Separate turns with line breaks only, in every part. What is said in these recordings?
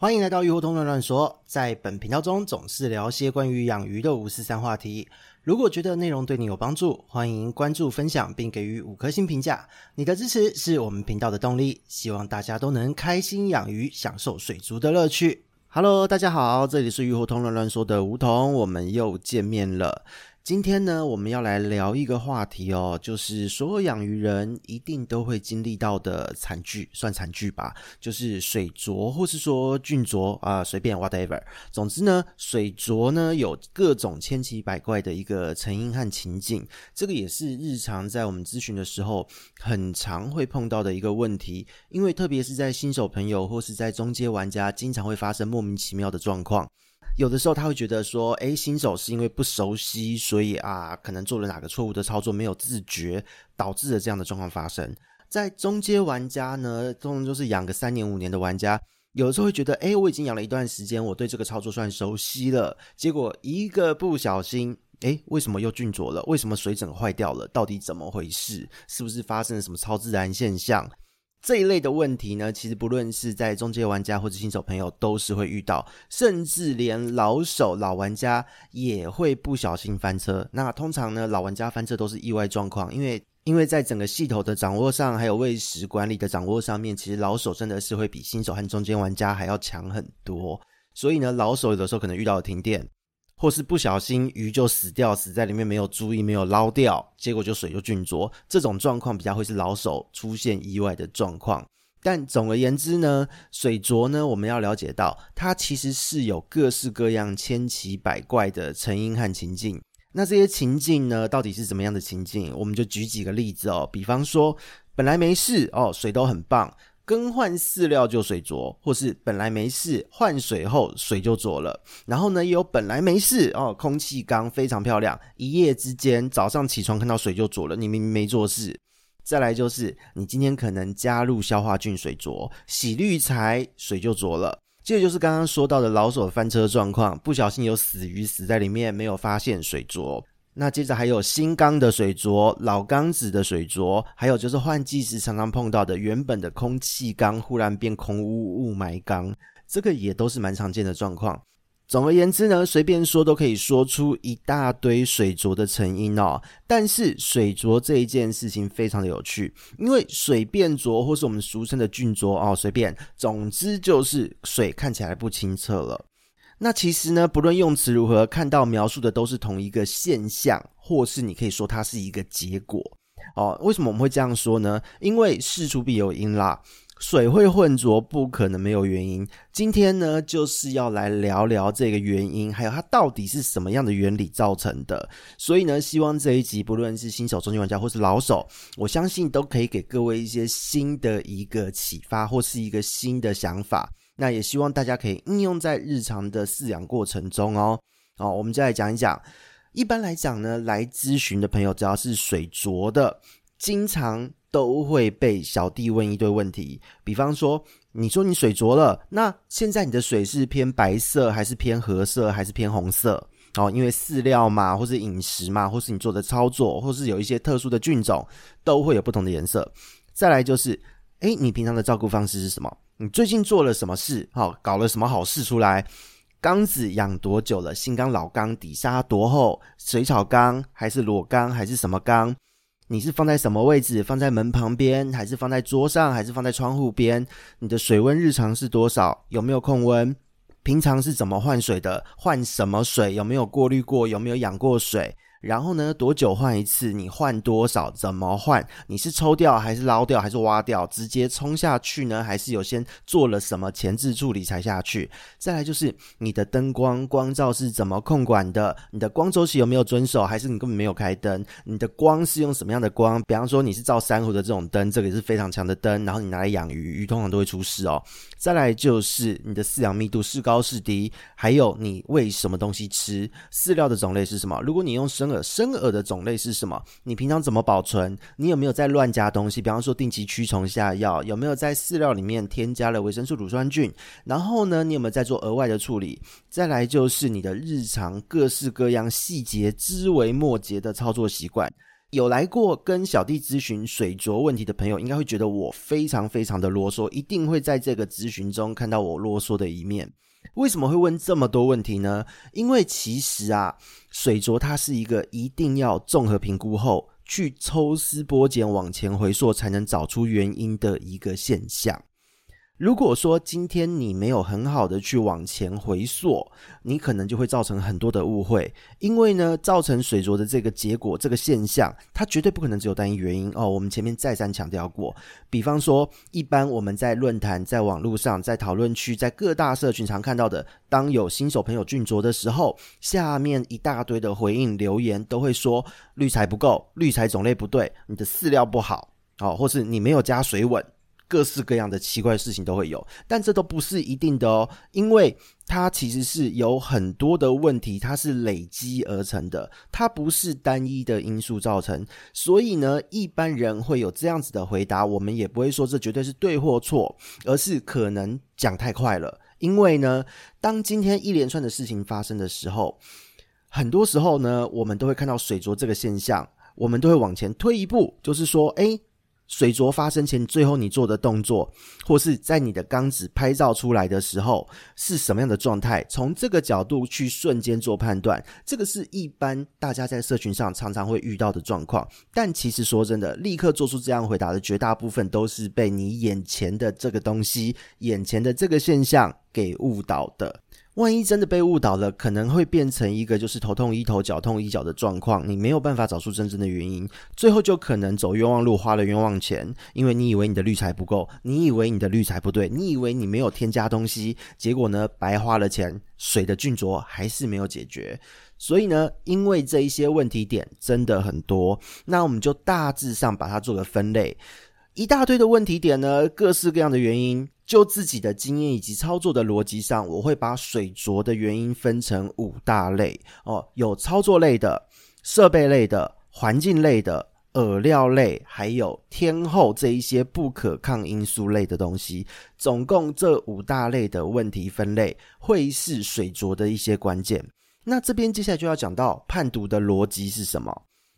欢迎来到鱼活通乱乱说，在本频道中总是聊些关于养鱼的五四三话题。如果觉得内容对你有帮助，欢迎关注、分享并给予五颗星评价。你的支持是我们频道的动力。希望大家都能开心养鱼，享受水族的乐趣。Hello，大家好，这里是鱼活通乱乱说的梧桐，我们又见面了。今天呢，我们要来聊一个话题哦，就是所有养鱼人一定都会经历到的惨剧，算惨剧吧，就是水浊或是说菌浊啊，随便 whatever。总之呢，水浊呢有各种千奇百怪的一个成因和情境，这个也是日常在我们咨询的时候很常会碰到的一个问题，因为特别是在新手朋友或是在中阶玩家，经常会发生莫名其妙的状况。有的时候他会觉得说，诶，新手是因为不熟悉，所以啊，可能做了哪个错误的操作，没有自觉，导致了这样的状况发生。在中阶玩家呢，通常就是养个三年五年的玩家，有的时候会觉得，诶，我已经养了一段时间，我对这个操作算熟悉了，结果一个不小心，诶，为什么又菌浊了？为什么水整坏掉了？到底怎么回事？是不是发生了什么超自然现象？这一类的问题呢，其实不论是在中间玩家或者新手朋友都是会遇到，甚至连老手老玩家也会不小心翻车。那通常呢，老玩家翻车都是意外状况，因为因为在整个系统的掌握上，还有喂食管理的掌握上面，其实老手真的是会比新手和中间玩家还要强很多。所以呢，老手有的时候可能遇到停电。或是不小心鱼就死掉，死在里面没有注意，没有捞掉，结果就水就菌浊。这种状况比较会是老手出现意外的状况。但总而言之呢，水浊呢，我们要了解到它其实是有各式各样千奇百怪的成因和情境。那这些情境呢，到底是怎么样的情境？我们就举几个例子哦。比方说，本来没事哦，水都很棒。更换饲料就水浊，或是本来没事，换水后水就浊了。然后呢，也有本来没事哦，空气缸非常漂亮，一夜之间早上起床看到水就浊了，你明明没做事。再来就是你今天可能加入消化菌水浊，洗滤材水就浊了。这就是刚刚说到的老手翻车状况，不小心有死鱼死在里面，没有发现水浊。那接着还有新缸的水浊、老缸子的水浊，还有就是换季时常常碰到的原本的空气缸忽然变空污雾霾缸，这个也都是蛮常见的状况。总而言之呢，随便说都可以说出一大堆水浊的成因哦。但是水浊这一件事情非常的有趣，因为水变浊或是我们俗称的菌浊哦，随便，总之就是水看起来不清澈了。那其实呢，不论用词如何，看到描述的都是同一个现象，或是你可以说它是一个结果哦。为什么我们会这样说呢？因为事出必有因啦，水会混浊，不可能没有原因。今天呢，就是要来聊聊这个原因，还有它到底是什么样的原理造成的。所以呢，希望这一集不论是新手、中级玩家或是老手，我相信都可以给各位一些新的一个启发，或是一个新的想法。那也希望大家可以应用在日常的饲养过程中哦。好，我们再来讲一讲。一般来讲呢，来咨询的朋友只要是水浊的，经常都会被小弟问一堆问题。比方说，你说你水浊了，那现在你的水是偏白色，还是偏褐色，还是偏红色？哦，因为饲料嘛，或是饮食嘛，或是你做的操作，或是有一些特殊的菌种，都会有不同的颜色。再来就是，诶，你平常的照顾方式是什么？你最近做了什么事？好，搞了什么好事出来？缸子养多久了？新缸、老缸，底沙多厚？水草缸还是裸缸还是什么缸？你是放在什么位置？放在门旁边，还是放在桌上，还是放在窗户边？你的水温日常是多少？有没有控温？平常是怎么换水的？换什么水？有没有过滤过？有没有养过水？然后呢，多久换一次？你换多少？怎么换？你是抽掉还是捞掉还是挖掉？直接冲下去呢？还是有先做了什么前置处理才下去？再来就是你的灯光光照是怎么控管的？你的光周期有没有遵守？还是你根本没有开灯？你的光是用什么样的光？比方说你是照珊瑚的这种灯，这个也是非常强的灯，然后你拿来养鱼，鱼通常都会出事哦。再来就是你的饲养密度是高是低？还有你喂什么东西吃？饲料的种类是什么？如果你用生生饵的种类是什么？你平常怎么保存？你有没有在乱加东西？比方说定期驱虫下药，有没有在饲料里面添加了维生素乳酸菌？然后呢，你有没有在做额外的处理？再来就是你的日常各式各样细节枝微末节的操作习惯。有来过跟小弟咨询水浊问题的朋友，应该会觉得我非常非常的啰嗦，一定会在这个咨询中看到我啰嗦的一面。为什么会问这么多问题呢？因为其实啊，水浊它是一个一定要综合评估后，去抽丝剥茧往前回溯，才能找出原因的一个现象。如果说今天你没有很好的去往前回溯，你可能就会造成很多的误会。因为呢，造成水浊的这个结果、这个现象，它绝对不可能只有单一原因哦。我们前面再三强调过，比方说，一般我们在论坛、在网络上、在讨论区、在各大社群常看到的，当有新手朋友俊浊的时候，下面一大堆的回应留言都会说滤材不够、滤材种类不对、你的饲料不好，哦，或是你没有加水稳。各式各样的奇怪事情都会有，但这都不是一定的哦，因为它其实是有很多的问题，它是累积而成的，它不是单一的因素造成。所以呢，一般人会有这样子的回答，我们也不会说这绝对是对或错，而是可能讲太快了。因为呢，当今天一连串的事情发生的时候，很多时候呢，我们都会看到水浊这个现象，我们都会往前推一步，就是说，诶。水浊发生前，最后你做的动作，或是在你的缸子拍照出来的时候，是什么样的状态？从这个角度去瞬间做判断，这个是一般大家在社群上常常会遇到的状况。但其实说真的，立刻做出这样回答的绝大部分，都是被你眼前的这个东西、眼前的这个现象给误导的。万一真的被误导了，可能会变成一个就是头痛医头、脚痛医脚的状况，你没有办法找出真正的原因，最后就可能走冤枉路，花了冤枉钱。因为你以为你的滤材不够，你以为你的滤材不对，你以为你没有添加东西，结果呢，白花了钱，水的浑浊还是没有解决。所以呢，因为这一些问题点真的很多，那我们就大致上把它做个分类，一大堆的问题点呢，各式各样的原因。就自己的经验以及操作的逻辑上，我会把水浊的原因分成五大类哦，有操作类的、设备类的、环境类的、饵料类，还有天候这一些不可抗因素类的东西。总共这五大类的问题分类，会是水浊的一些关键。那这边接下来就要讲到判读的逻辑是什么？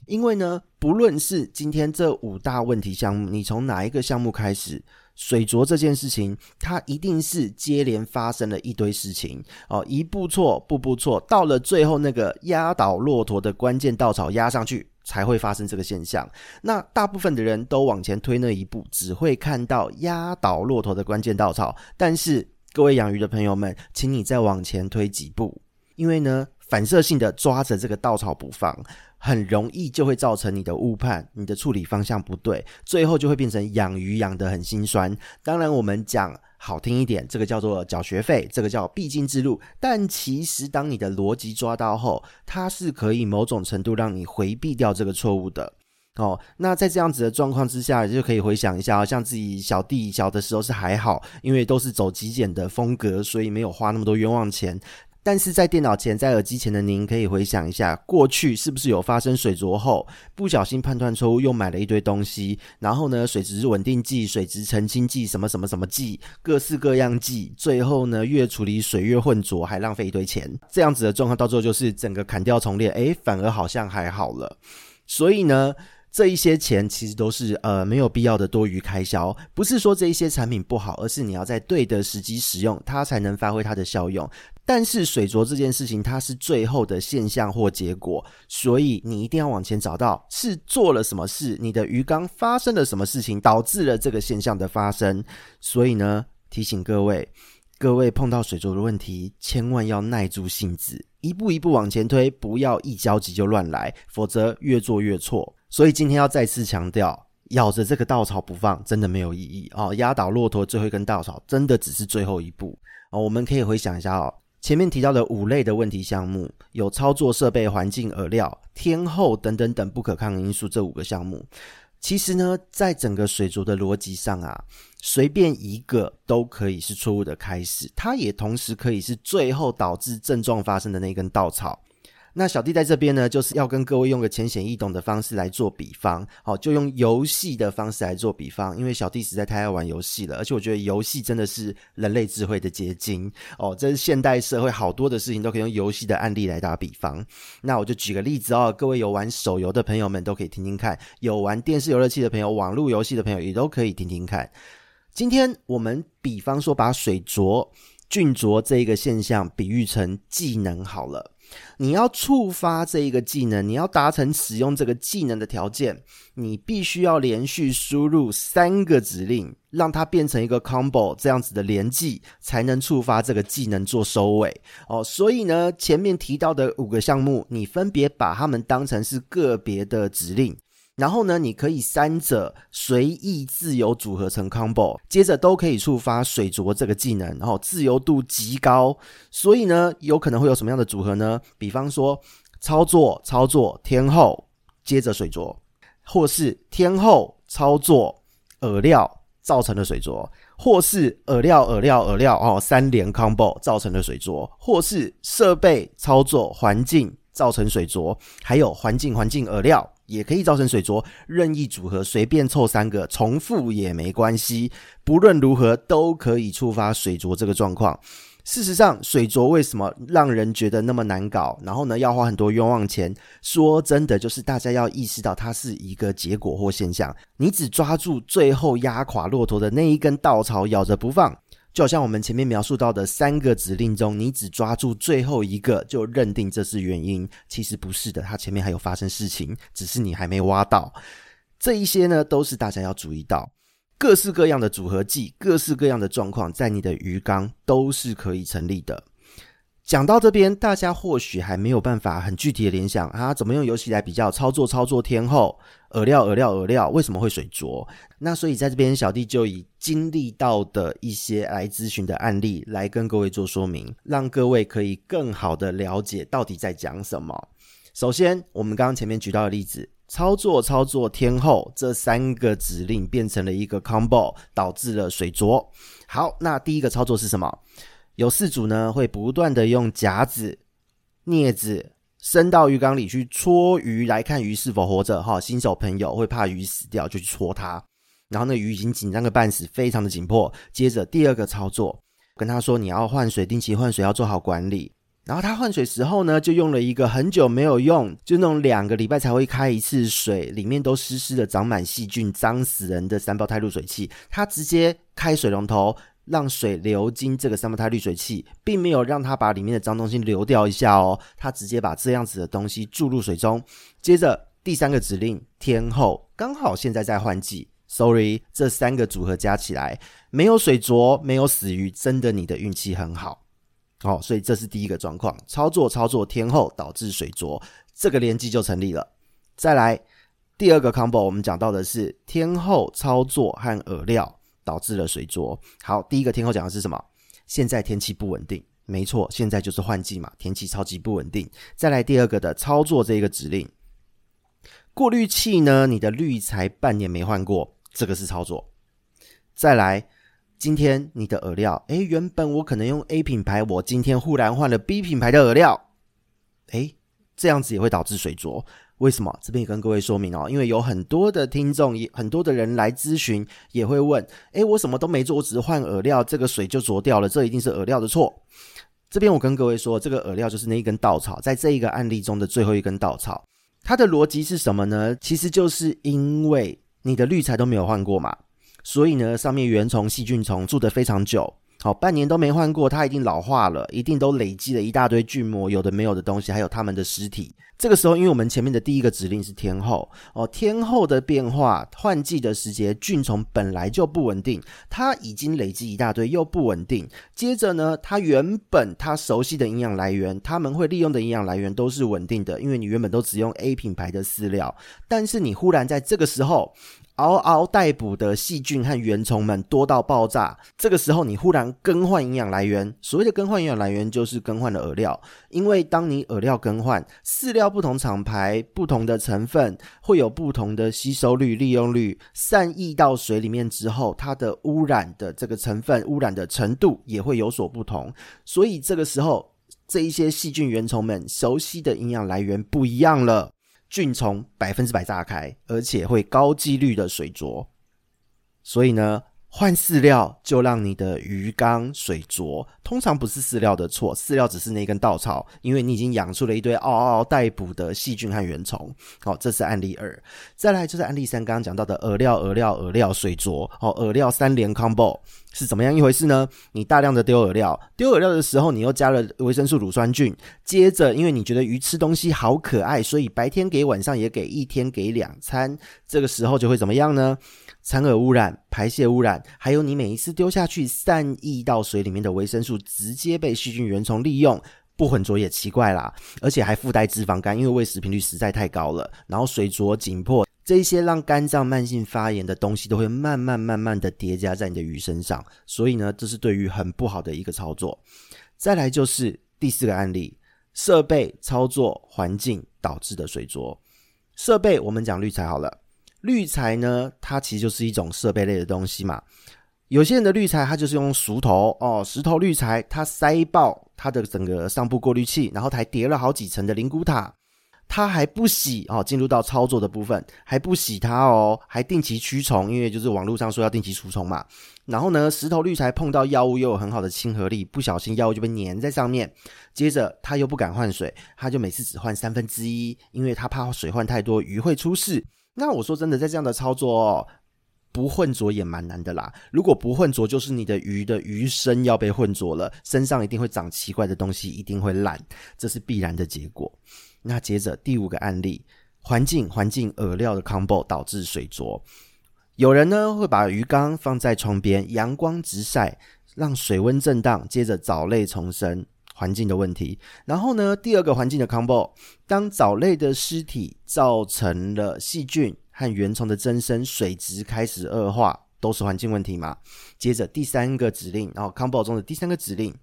因为呢，不论是今天这五大问题项目，你从哪一个项目开始？水浊这件事情，它一定是接连发生了一堆事情哦，一步错，步步错，到了最后那个压倒骆驼的关键稻草压上去，才会发生这个现象。那大部分的人都往前推那一步，只会看到压倒骆驼的关键稻草。但是各位养鱼的朋友们，请你再往前推几步，因为呢，反射性的抓着这个稻草不放。很容易就会造成你的误判，你的处理方向不对，最后就会变成养鱼养得很心酸。当然，我们讲好听一点，这个叫做缴学费，这个叫必经之路。但其实，当你的逻辑抓到后，它是可以某种程度让你回避掉这个错误的。哦，那在这样子的状况之下，就可以回想一下，像自己小弟小的时候是还好，因为都是走极简的风格，所以没有花那么多冤枉钱。但是在电脑前、在耳机前的您，可以回想一下，过去是不是有发生水浊后，不小心判断错误，又买了一堆东西，然后呢，水质稳定剂、水质澄清剂、什么什么什么剂，各式各样剂，最后呢，越处理水越混浊，还浪费一堆钱，这样子的状况到最后就是整个砍掉重练，诶，反而好像还好了，所以呢。这一些钱其实都是呃没有必要的多余开销，不是说这一些产品不好，而是你要在对的时机使用，它才能发挥它的效用。但是水浊这件事情，它是最后的现象或结果，所以你一定要往前找到是做了什么事，你的鱼缸发生了什么事情，导致了这个现象的发生。所以呢，提醒各位，各位碰到水浊的问题，千万要耐住性子，一步一步往前推，不要一焦急就乱来，否则越做越错。所以今天要再次强调，咬着这个稻草不放，真的没有意义哦。压倒骆驼最后一根稻草，真的只是最后一步哦。我们可以回想一下哦，前面提到的五类的问题项目，有操作设备、环境、饵料、天候等等等不可抗因素这五个项目。其实呢，在整个水族的逻辑上啊，随便一个都可以是错误的开始，它也同时可以是最后导致症状发生的那根稻草。那小弟在这边呢，就是要跟各位用个浅显易懂的方式来做比方，好，就用游戏的方式来做比方，因为小弟实在太爱玩游戏了，而且我觉得游戏真的是人类智慧的结晶哦。这是现代社会好多的事情都可以用游戏的案例来打比方。那我就举个例子哦，各位有玩手游的朋友们都可以听听看，有玩电视游乐器的朋友、网络游戏的朋友也都可以听听看。今天我们比方说把水浊、峻浊这一个现象比喻成技能好了。你要触发这一个技能，你要达成使用这个技能的条件，你必须要连续输入三个指令，让它变成一个 combo 这样子的连技，才能触发这个技能做收尾。哦，所以呢，前面提到的五个项目，你分别把它们当成是个别的指令。然后呢，你可以三者随意自由组合成 combo，接着都可以触发水浊这个技能，然后自由度极高。所以呢，有可能会有什么样的组合呢？比方说，操作操作天后，接着水浊，或是天后操作饵料造成的水浊，或是饵料饵料饵料哦三连 combo 造成的水浊，或是设备操作环境造成水浊，还有环境环境饵料。也可以造成水浊，任意组合，随便凑三个，重复也没关系。不论如何，都可以触发水浊这个状况。事实上，水浊为什么让人觉得那么难搞？然后呢，要花很多冤枉钱？说真的，就是大家要意识到它是一个结果或现象。你只抓住最后压垮骆驼的那一根稻草，咬着不放。就好像我们前面描述到的三个指令中，你只抓住最后一个就认定这是原因，其实不是的，它前面还有发生事情，只是你还没挖到。这一些呢，都是大家要注意到，各式各样的组合技，各式各样的状况，在你的鱼缸都是可以成立的。讲到这边，大家或许还没有办法很具体的联想啊，怎么用游戏来比较操作？操作天后饵料饵料饵料，为什么会水浊？那所以在这边，小弟就以经历到的一些来咨询的案例来跟各位做说明，让各位可以更好的了解到底在讲什么。首先，我们刚刚前面举到的例子，操作操作天后这三个指令变成了一个 combo，导致了水浊。好，那第一个操作是什么？有四组呢，会不断的用夹子、镊子伸到鱼缸里去戳鱼，来看鱼是否活着。哈，新手朋友会怕鱼死掉，就去戳它。然后那鱼已经紧张个半死，非常的紧迫。接着第二个操作，跟他说你要换水，定期换水要做好管理。然后他换水时候呢，就用了一个很久没有用，就那种两个礼拜才会开一次水，里面都湿湿的、长满细菌、脏死人的三胞胎滤水器。他直接开水龙头。让水流经这个三胞胎滤水器，并没有让它把里面的脏东西流掉一下哦，它直接把这样子的东西注入水中。接着第三个指令天后，刚好现在在换季，sorry，这三个组合加起来没有水浊，没有死鱼，真的你的运气很好。好、哦，所以这是第一个状况，操作操作天后导致水浊，这个连击就成立了。再来第二个 combo，我们讲到的是天后操作和饵料。导致了水浊。好，第一个天后讲的是什么？现在天气不稳定，没错，现在就是换季嘛，天气超级不稳定。再来第二个的操作这个指令，过滤器呢？你的滤材半年没换过，这个是操作。再来，今天你的饵料，诶，原本我可能用 A 品牌，我今天忽然换了 B 品牌的饵料，诶，这样子也会导致水浊。为什么？这边也跟各位说明哦，因为有很多的听众，也很多的人来咨询，也会问：诶，我什么都没做，我只是换饵料，这个水就浊掉了，这一定是饵料的错。这边我跟各位说，这个饵料就是那一根稻草，在这一个案例中的最后一根稻草。它的逻辑是什么呢？其实就是因为你的滤材都没有换过嘛，所以呢，上面原虫、细菌虫住得非常久。好，半年都没换过，它一定老化了，一定都累积了一大堆菌膜，有的没有的东西，还有它们的尸体。这个时候，因为我们前面的第一个指令是天后哦，天后的变化，换季的时节，菌虫本来就不稳定，它已经累积一大堆，又不稳定。接着呢，它原本它熟悉的营养来源，它们会利用的营养来源都是稳定的，因为你原本都只用 A 品牌的饲料，但是你忽然在这个时候。嗷嗷待哺的细菌和原虫们多到爆炸，这个时候你忽然更换营养来源。所谓的更换营养来源，就是更换了饵料。因为当你饵料更换，饲料不同厂牌、不同的成分，会有不同的吸收率、利用率，散溢到水里面之后，它的污染的这个成分、污染的程度也会有所不同。所以这个时候。这一些细菌原虫们熟悉的营养来源不一样了，菌虫百分之百炸开，而且会高几率的水浊，所以呢。换饲料就让你的鱼缸水浊，通常不是饲料的错，饲料只是那根稻草，因为你已经养出了一堆嗷嗷待哺的细菌和原虫。好，这是案例二。再来就是案例三，刚刚讲到的饵料、饵料、饵料水浊。好，饵料三连 combo 是怎么样一回事呢？你大量的丢饵料，丢饵料的时候，你又加了维生素乳酸菌，接着因为你觉得鱼吃东西好可爱，所以白天给，晚上也给，一天给两餐，这个时候就会怎么样呢？残饵污染、排泄污染，还有你每一次丢下去散溢到水里面的维生素，直接被细菌原虫利用，不混浊也奇怪啦。而且还附带脂肪肝，因为喂食频率实在太高了，然后水浊紧迫，这一些让肝脏慢性发炎的东西都会慢慢慢慢的叠加在你的鱼身上，所以呢，这是对鱼很不好的一个操作。再来就是第四个案例，设备、操作、环境导致的水浊。设备我们讲滤材好了。滤材呢，它其实就是一种设备类的东西嘛。有些人的滤材，它就是用熟头哦，石头滤材，它塞爆它的整个上部过滤器，然后还叠了好几层的灵骨塔，它还不洗哦。进入到操作的部分，还不洗它哦，还定期驱虫，因为就是网络上说要定期除虫嘛。然后呢，石头滤材碰到药物又有很好的亲和力，不小心药物就被粘在上面。接着他又不敢换水，他就每次只换三分之一，因为他怕水换太多鱼会出事。那我说真的，在这样的操作哦，不混浊也蛮难的啦。如果不混浊，就是你的鱼的鱼身要被混浊了，身上一定会长奇怪的东西，一定会烂，这是必然的结果。那接着第五个案例，环境环境饵料的 combo 导致水浊。有人呢会把鱼缸放在窗边，阳光直晒，让水温震荡，接着藻类丛生。环境的问题，然后呢，第二个环境的 combo，当藻类的尸体造成了细菌和原虫的增生，水质开始恶化，都是环境问题嘛。接着第三个指令，然后 combo 中的第三个指令，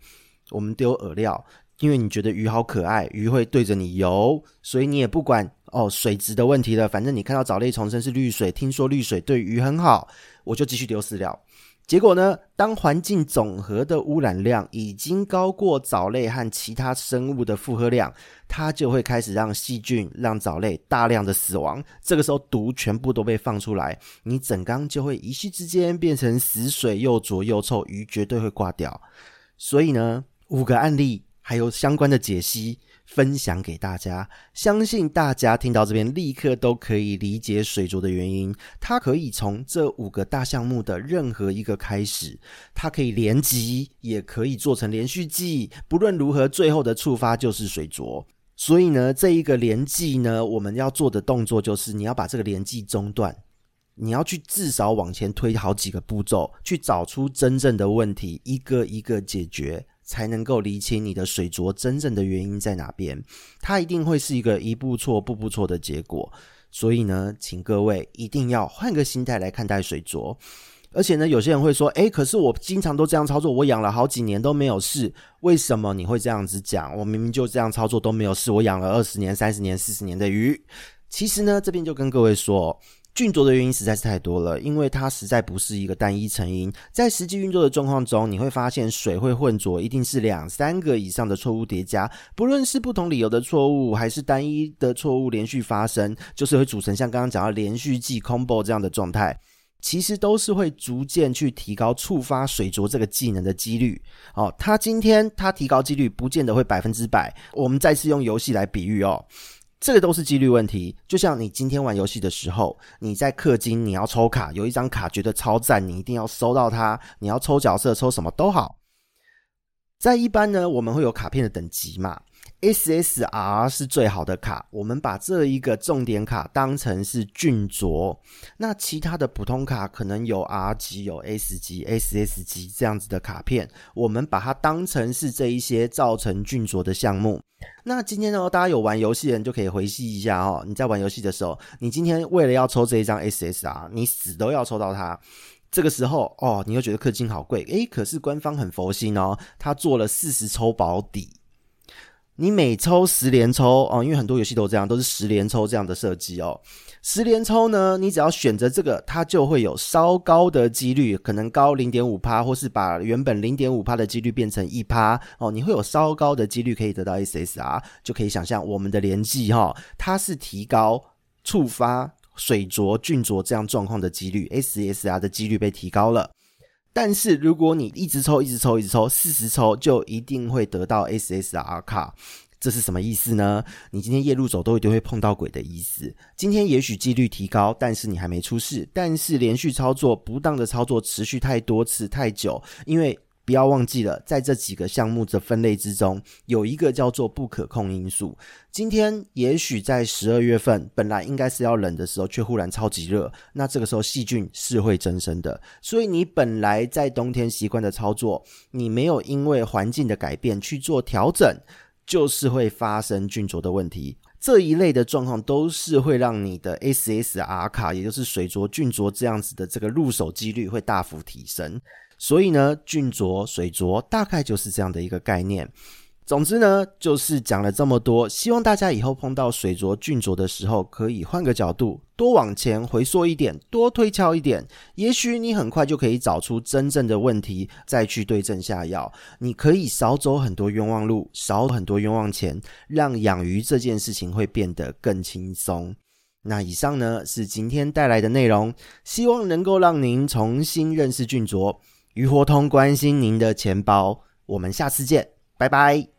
我们丢饵料，因为你觉得鱼好可爱，鱼会对着你游，所以你也不管哦水质的问题了，反正你看到藻类丛生是绿水，听说绿水对鱼很好，我就继续丢饲料。结果呢，当环境总和的污染量已经高过藻类和其他生物的负荷量，它就会开始让细菌、让藻类大量的死亡。这个时候毒全部都被放出来，你整缸就会一夕之间变成死水，又浊又臭，鱼绝对会挂掉。所以呢，五个案例还有相关的解析。分享给大家，相信大家听到这边立刻都可以理解水浊的原因。它可以从这五个大项目的任何一个开始，它可以连击，也可以做成连续技。不论如何，最后的触发就是水浊。所以呢，这一个连技呢，我们要做的动作就是，你要把这个连技中断，你要去至少往前推好几个步骤，去找出真正的问题，一个一个解决。才能够厘清你的水浊真正的原因在哪边，它一定会是一个一步错步步错的结果。所以呢，请各位一定要换个心态来看待水浊。而且呢，有些人会说：“诶，可是我经常都这样操作，我养了好几年都没有事，为什么你会这样子讲？我明明就这样操作都没有事，我养了二十年、三十年、四十年的鱼。”其实呢，这边就跟各位说。菌浊的原因实在是太多了，因为它实在不是一个单一成因。在实际运作的状况中，你会发现水会混浊，一定是两三个以上的错误叠加。不论是不同理由的错误，还是单一的错误连续发生，就是会组成像刚刚讲到连续技 combo 这样的状态。其实都是会逐渐去提高触发水浊这个技能的几率。哦，它今天它提高几率，不见得会百分之百。我们再次用游戏来比喻哦。这个都是几率问题，就像你今天玩游戏的时候，你在氪金，你要抽卡，有一张卡觉得超赞，你一定要收到它。你要抽角色，抽什么都好。在一般呢，我们会有卡片的等级嘛。SSR 是最好的卡，我们把这一个重点卡当成是俊卓。那其他的普通卡可能有 R 级、有 S 级、SS 级这样子的卡片，我们把它当成是这一些造成俊卓的项目。那今天呢，大家有玩游戏的人就可以回忆一下哦。你在玩游戏的时候，你今天为了要抽这一张 SSR，你死都要抽到它。这个时候哦，你又觉得氪金好贵，诶，可是官方很佛心哦，他做了四十抽保底。你每抽十连抽哦，因为很多游戏都这样，都是十连抽这样的设计哦。十连抽呢，你只要选择这个，它就会有稍高的几率，可能高零点五趴，或是把原本零点五趴的几率变成一趴哦。你会有稍高的几率可以得到 SSR，就可以想象我们的连技哈，它是提高触发水浊、菌浊这样状况的几率，SSR 的几率被提高了。但是如果你一直抽、一直抽、一直抽，四十抽就一定会得到 SSR 卡。这是什么意思呢？你今天夜路走都一定会碰到鬼的意思。今天也许几率提高，但是你还没出事。但是连续操作、不当的操作持续太多次、太久，因为不要忘记了，在这几个项目的分类之中，有一个叫做不可控因素。今天也许在十二月份本来应该是要冷的时候，却忽然超级热，那这个时候细菌是会增生的。所以你本来在冬天习惯的操作，你没有因为环境的改变去做调整。就是会发生菌浊的问题，这一类的状况都是会让你的 SSR 卡，也就是水浊菌浊这样子的这个入手几率会大幅提升。所以呢，菌浊水浊大概就是这样的一个概念。总之呢，就是讲了这么多，希望大家以后碰到水浊菌浊的时候，可以换个角度，多往前回缩一点，多推敲一点，也许你很快就可以找出真正的问题，再去对症下药。你可以少走很多冤枉路，少很多冤枉钱，让养鱼这件事情会变得更轻松。那以上呢，是今天带来的内容，希望能够让您重新认识菌浊。鱼活通关心您的钱包，我们下次见，拜拜。